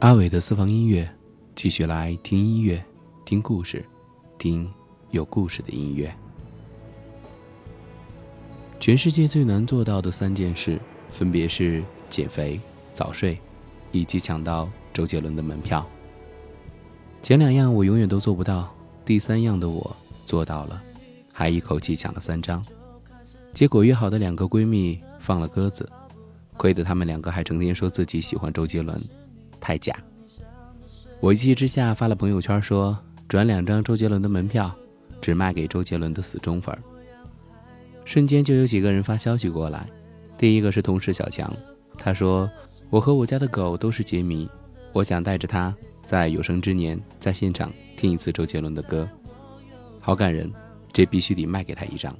阿伟的私房音乐，继续来听音乐，听故事，听有故事的音乐。全世界最难做到的三件事，分别是减肥、早睡，以及抢到周杰伦的门票。前两样我永远都做不到，第三样的我做到了，还一口气抢了三张。结果约好的两个闺蜜放了鸽子，亏得她们两个还成天说自己喜欢周杰伦。太假！我一气之下发了朋友圈说：“转两张周杰伦的门票，只卖给周杰伦的死忠粉。”瞬间就有几个人发消息过来。第一个是同事小强，他说：“我和我家的狗都是杰迷，我想带着它在有生之年在现场听一次周杰伦的歌，好感人，这必须得卖给他一张。”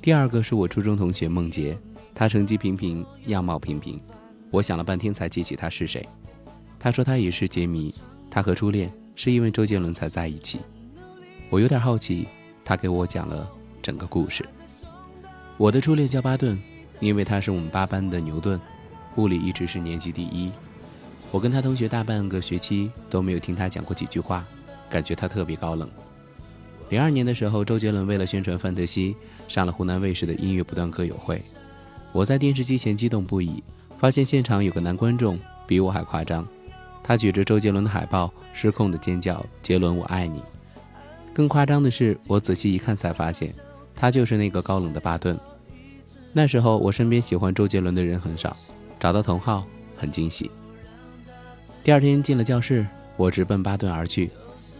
第二个是我初中同学孟杰，他成绩平平，样貌平平，我想了半天才记起他是谁。他说他也是杰迷，他和初恋是因为周杰伦才在一起。我有点好奇，他给我讲了整个故事。我的初恋叫巴顿，因为他是我们八班的牛顿，物理一直是年级第一。我跟他同学大半个学期都没有听他讲过几句话，感觉他特别高冷。零二年的时候，周杰伦为了宣传《范特西》，上了湖南卫视的音乐不断歌友会。我在电视机前激动不已，发现现场有个男观众比我还夸张。他举着周杰伦的海报，失控的尖叫：“杰伦，我爱你！”更夸张的是，我仔细一看才发现，他就是那个高冷的巴顿。那时候我身边喜欢周杰伦的人很少，找到同号很惊喜。第二天进了教室，我直奔巴顿而去。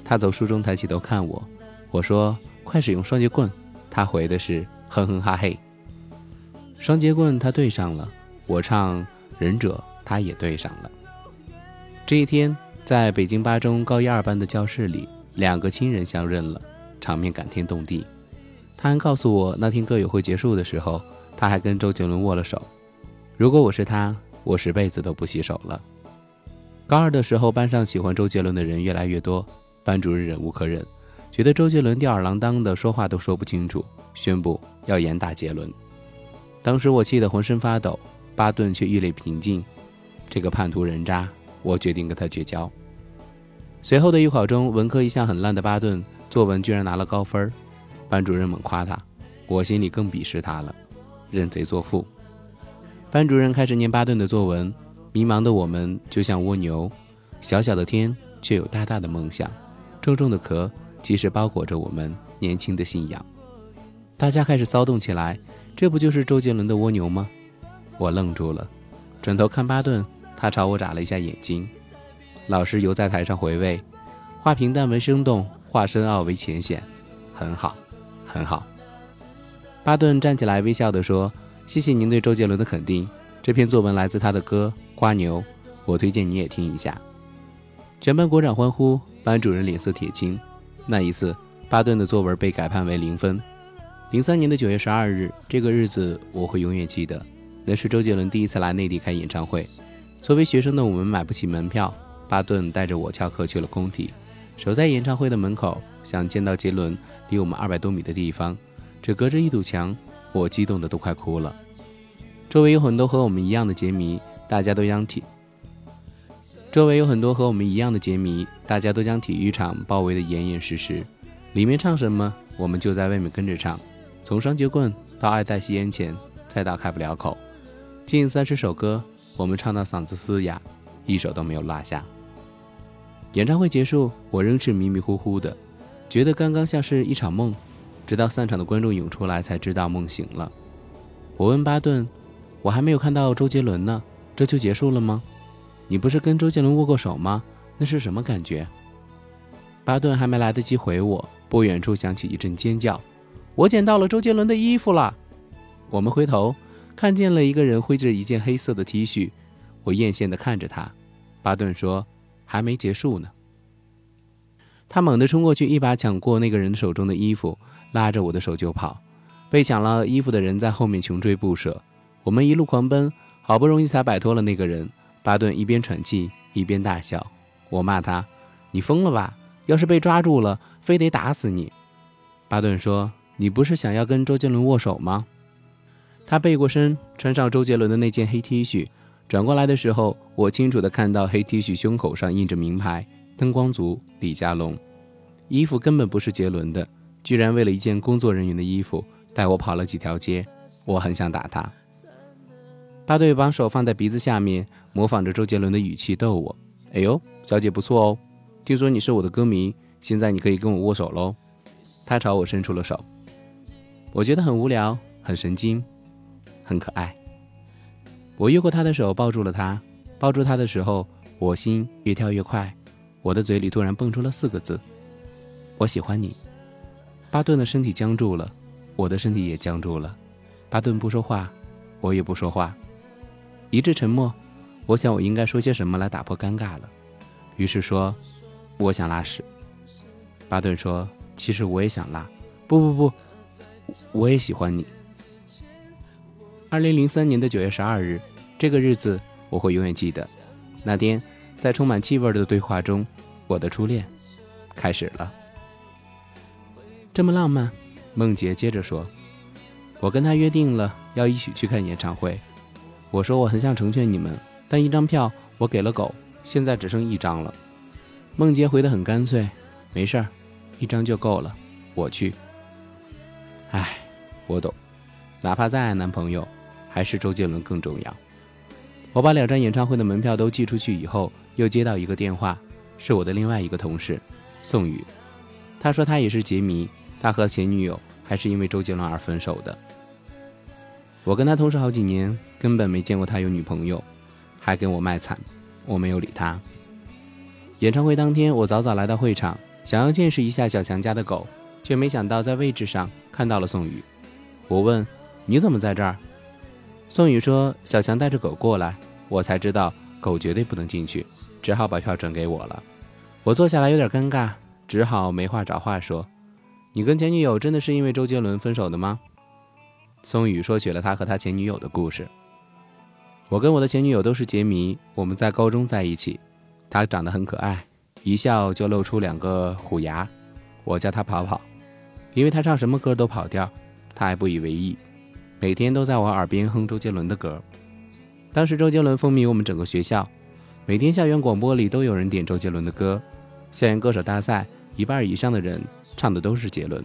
他走书中抬起头看我，我说：“快使用双节棍。”他回的是：“哼哼哈嘿。”双节棍他对上了，我唱《忍者》，他也对上了。这一天，在北京八中高一二班的教室里，两个亲人相认了，场面感天动地。他还告诉我，那天歌友会结束的时候，他还跟周杰伦握了手。如果我是他，我十辈子都不洗手了。高二的时候，班上喜欢周杰伦的人越来越多，班主任忍无可忍，觉得周杰伦吊儿郎当的，说话都说不清楚，宣布要严打杰伦。当时我气得浑身发抖，巴顿却一脸平静。这个叛徒人渣。我决定跟他绝交。随后的预考中，文科一向很烂的巴顿作文居然拿了高分，班主任猛夸他，我心里更鄙视他了，认贼作父。班主任开始念巴顿的作文，迷茫的我们就像蜗牛，小小的天却有大大的梦想，重重的壳其实包裹着我们年轻的信仰。大家开始骚动起来，这不就是周杰伦的蜗牛吗？我愣住了，转头看巴顿。他朝我眨了一下眼睛，老师犹在台上回味，画平淡为生动，画深奥为浅显，很好，很好。巴顿站起来微笑地说：“谢谢您对周杰伦的肯定，这篇作文来自他的歌《瓜牛》，我推荐你也听一下。”全班鼓掌欢呼，班主任脸色铁青。那一次，巴顿的作文被改判为零分。零三年的九月十二日，这个日子我会永远记得，那是周杰伦第一次来内地开演唱会。作为学生的我们买不起门票，巴顿带着我翘课去了工体，守在演唱会的门口，想见到杰伦。离我们二百多米的地方，只隔着一堵墙，我激动的都快哭了。周围有很多和我们一样的杰迷，大家都将体。周围有很多和我们一样的杰迷，大家都将体育场包围的严严实实。里面唱什么，我们就在外面跟着唱。从双截棍到爱在吸烟前，再到开不了口，近三十首歌。我们唱到嗓子嘶哑，一首都没有落下。演唱会结束，我仍是迷迷糊糊的，觉得刚刚像是一场梦，直到散场的观众涌出来，才知道梦醒了。我问巴顿：“我还没有看到周杰伦呢，这就结束了吗？你不是跟周杰伦握过手吗？那是什么感觉？”巴顿还没来得及回我，不远处响起一阵尖叫：“我捡到了周杰伦的衣服了！”我们回头。看见了一个人挥着一件黑色的 T 恤，我艳羡地看着他。巴顿说：“还没结束呢。”他猛地冲过去，一把抢过那个人手中的衣服，拉着我的手就跑。被抢了衣服的人在后面穷追不舍。我们一路狂奔，好不容易才摆脱了那个人。巴顿一边喘气一边大笑。我骂他：“你疯了吧？要是被抓住了，非得打死你。”巴顿说：“你不是想要跟周杰伦握手吗？”他背过身，穿上周杰伦的那件黑 T 恤，转过来的时候，我清楚地看到黑 T 恤胸口上印着名牌“灯光族李佳龙”，衣服根本不是杰伦的，居然为了一件工作人员的衣服带我跑了几条街，我很想打他。巴队把手放在鼻子下面，模仿着周杰伦的语气逗我：“哎呦，小姐不错哦，听说你是我的歌迷，现在你可以跟我握手喽。”他朝我伸出了手，我觉得很无聊，很神经，很可爱。我越过他的手，抱住了他。抱住他的时候，我心越跳越快。我的嘴里突然蹦出了四个字：“我喜欢你。”巴顿的身体僵住了，我的身体也僵住了。巴顿不说话，我也不说话，一致沉默。我想我应该说些什么来打破尴尬了，于是说：“我想拉屎。”巴顿说：“其实我也想拉。”不不不，我也喜欢你。二零零三年的九月十二日。这个日子我会永远记得。那天，在充满气味的对话中，我的初恋开始了。这么浪漫，梦洁接着说：“我跟他约定了要一起去看演唱会。我说我很想成全你们，但一张票我给了狗，现在只剩一张了。”梦洁回得很干脆：“没事儿，一张就够了，我去。”唉，我懂，哪怕再爱男朋友，还是周杰伦更重要。我把两张演唱会的门票都寄出去以后，又接到一个电话，是我的另外一个同事，宋宇。他说他也是杰迷，他和前女友还是因为周杰伦而分手的。我跟他同事好几年，根本没见过他有女朋友，还跟我卖惨，我没有理他。演唱会当天，我早早来到会场，想要见识一下小强家的狗，却没想到在位置上看到了宋宇。我问：“你怎么在这儿？”宋宇说：“小强带着狗过来，我才知道狗绝对不能进去，只好把票转给我了。我坐下来有点尴尬，只好没话找话说：‘你跟前女友真的是因为周杰伦分手的吗？’宋宇说起了他和他前女友的故事。我跟我的前女友都是杰迷，我们在高中在一起，她长得很可爱，一笑就露出两个虎牙，我叫她跑跑，因为她唱什么歌都跑调，她还不以为意。”每天都在我耳边哼周杰伦的歌，当时周杰伦风靡我们整个学校，每天校园广播里都有人点周杰伦的歌，校园歌手大赛一半以上的人唱的都是杰伦。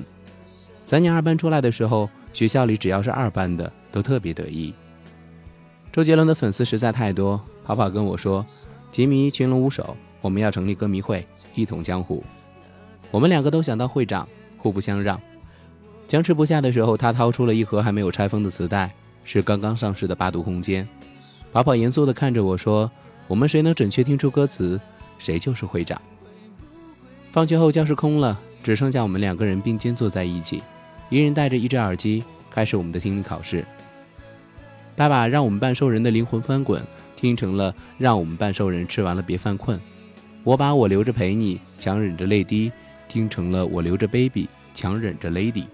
三年二班出来的时候，学校里只要是二班的都特别得意。周杰伦的粉丝实在太多，跑跑跟我说：“杰迷群龙无首，我们要成立歌迷会，一统江湖。”我们两个都想当会长，互不相让。僵持不下的时候，他掏出了一盒还没有拆封的磁带，是刚刚上市的《八度空间》。跑跑严肃地看着我说：“我们谁能准确听出歌词，谁就是会长。”放学后，教室空了，只剩下我们两个人并肩坐在一起，一人戴着一只耳机，开始我们的听力考试。爸爸让我们半兽人的灵魂翻滚，听成了让我们半兽人吃完了别犯困。我把我留着陪你，强忍着泪滴，听成了我留着 baby，强忍着 lady。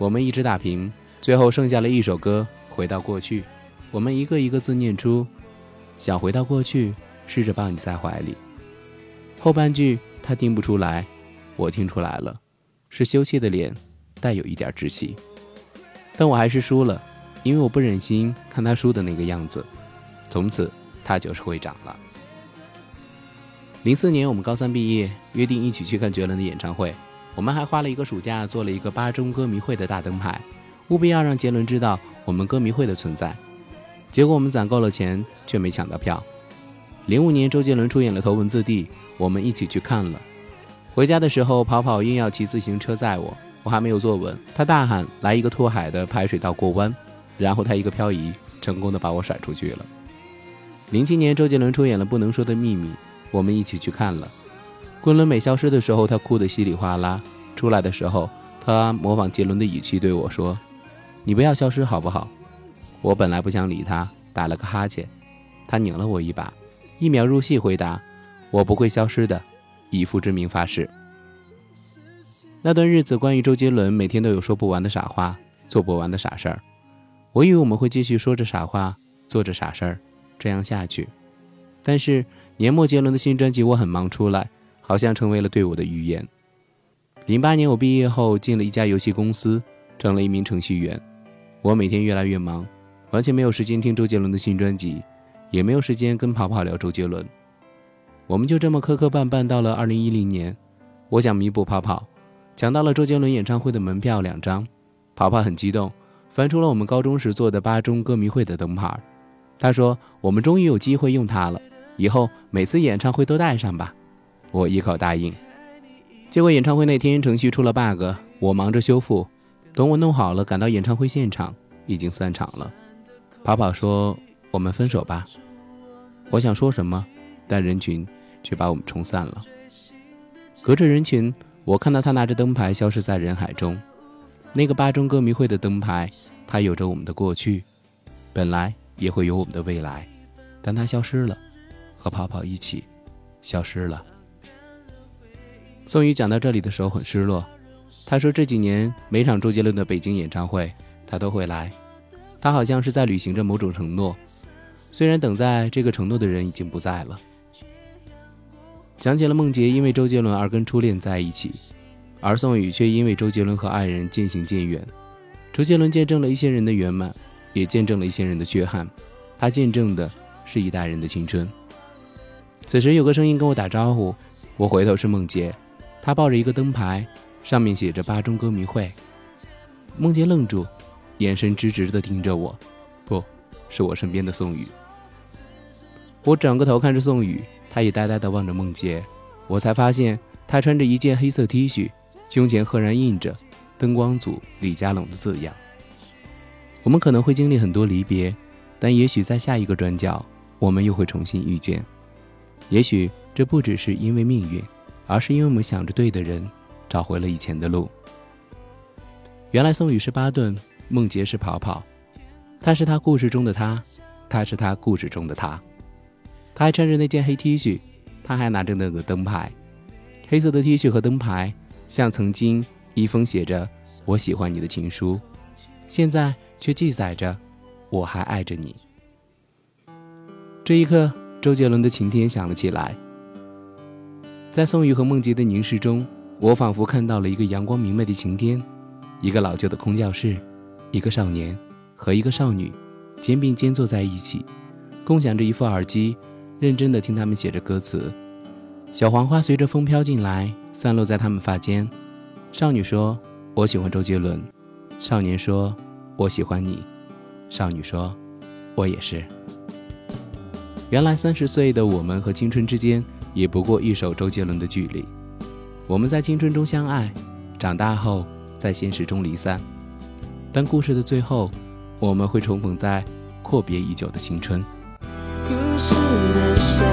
我们一直打平，最后剩下了一首歌《回到过去》。我们一个一个字念出：“想回到过去，试着抱你在怀里。”后半句他听不出来，我听出来了，是羞怯的脸，带有一点窒息。但我还是输了，因为我不忍心看他输的那个样子。从此，他就是会长了。零四年，我们高三毕业，约定一起去看杰伦的演唱会。我们还花了一个暑假做了一个八中歌迷会的大灯牌，务必要让杰伦知道我们歌迷会的存在。结果我们攒够了钱，却没抢到票。零五年，周杰伦出演了《头文字 D》，我们一起去看了。回家的时候，跑跑硬要骑自行车载我，我还没有坐稳，他大喊：“来一个拓海的排水道过弯！”然后他一个漂移，成功的把我甩出去了。零七年，周杰伦出演了《不能说的秘密》，我们一起去看了。昆仑美消失的时候，他哭得稀里哗啦。出来的时候，他模仿杰伦的语气对我说：“你不要消失好不好？”我本来不想理他，打了个哈欠。他拧了我一把，一秒入戏回答：“我不会消失的，以父之名发誓。”那段日子，关于周杰伦，每天都有说不完的傻话，做不完的傻事儿。我以为我们会继续说着傻话，做着傻事儿，这样下去。但是年末杰伦的新专辑《我很忙》出来。好像成为了对我的预言。零八年我毕业后进了一家游戏公司，成了一名程序员。我每天越来越忙，完全没有时间听周杰伦的新专辑，也没有时间跟跑跑聊周杰伦。我们就这么磕磕绊绊到了二零一零年，我想弥补跑跑，抢到了周杰伦演唱会的门票两张。跑跑很激动，翻出了我们高中时做的八中歌迷会的灯牌。他说：“我们终于有机会用它了，以后每次演唱会都带上吧。”我一口答应。结果演唱会那天程序出了 bug，我忙着修复。等我弄好了，赶到演唱会现场，已经散场了。跑跑说：“我们分手吧。”我想说什么，但人群却把我们冲散了。隔着人群，我看到他拿着灯牌消失在人海中。那个八中歌迷会的灯牌，它有着我们的过去，本来也会有我们的未来，但它消失了，和跑跑一起消失了。宋宇讲到这里的时候很失落，他说这几年每场周杰伦的北京演唱会，他都会来，他好像是在履行着某种承诺，虽然等在这个承诺的人已经不在了。想起了梦洁因为周杰伦而跟初恋在一起。而宋宇却因为周杰伦和爱人渐行渐远。周杰伦见证了一些人的圆满，也见证了一些人的缺憾。他见证的是一代人的青春。此时有个声音跟我打招呼，我回头是梦洁，他抱着一个灯牌，上面写着“八中歌迷会”。梦洁愣住，眼神直直地盯着我，不是我身边的宋宇。我转过头看着宋宇，他也呆呆地望着梦洁，我才发现他穿着一件黑色 T 恤。胸前赫然印着“灯光组李佳隆”的字样。我们可能会经历很多离别，但也许在下一个转角，我们又会重新遇见。也许这不只是因为命运，而是因为我们想着对的人，找回了以前的路。原来宋宇是巴顿，梦洁是跑跑，他是他故事中的他，他是他故事中的他。他还穿着那件黑 T 恤，他还拿着那个灯牌，黑色的 T 恤和灯牌。像曾经一封写着“我喜欢你”的情书，现在却记载着“我还爱着你”。这一刻，周杰伦的晴天响了起来。在宋雨和梦洁的凝视中，我仿佛看到了一个阳光明媚的晴天，一个老旧的空教室，一个少年和一个少女肩并肩坐在一起，共享着一副耳机，认真的听他们写着歌词。小黄花随着风飘进来。散落在他们发间。少女说：“我喜欢周杰伦。”少年说：“我喜欢你。”少女说：“我也是。”原来三十岁的我们和青春之间也不过一首周杰伦的距离。我们在青春中相爱，长大后在现实中离散。但故事的最后，我们会重逢在阔别已久的青春。故事的小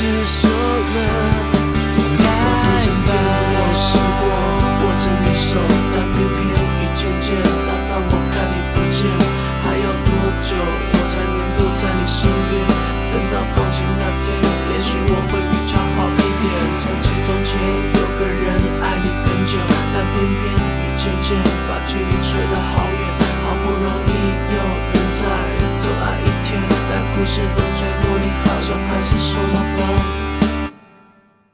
是说了天见。我试过握着你手，但偏偏一渐渐大到我看你不见。还要多久我才能够在你身边？等到放晴那天，也许我会比较好一点。从前从前有个人爱你很久，但偏偏一渐渐把距离吹得好远。好不容易有人在，多爱一天，但故事都。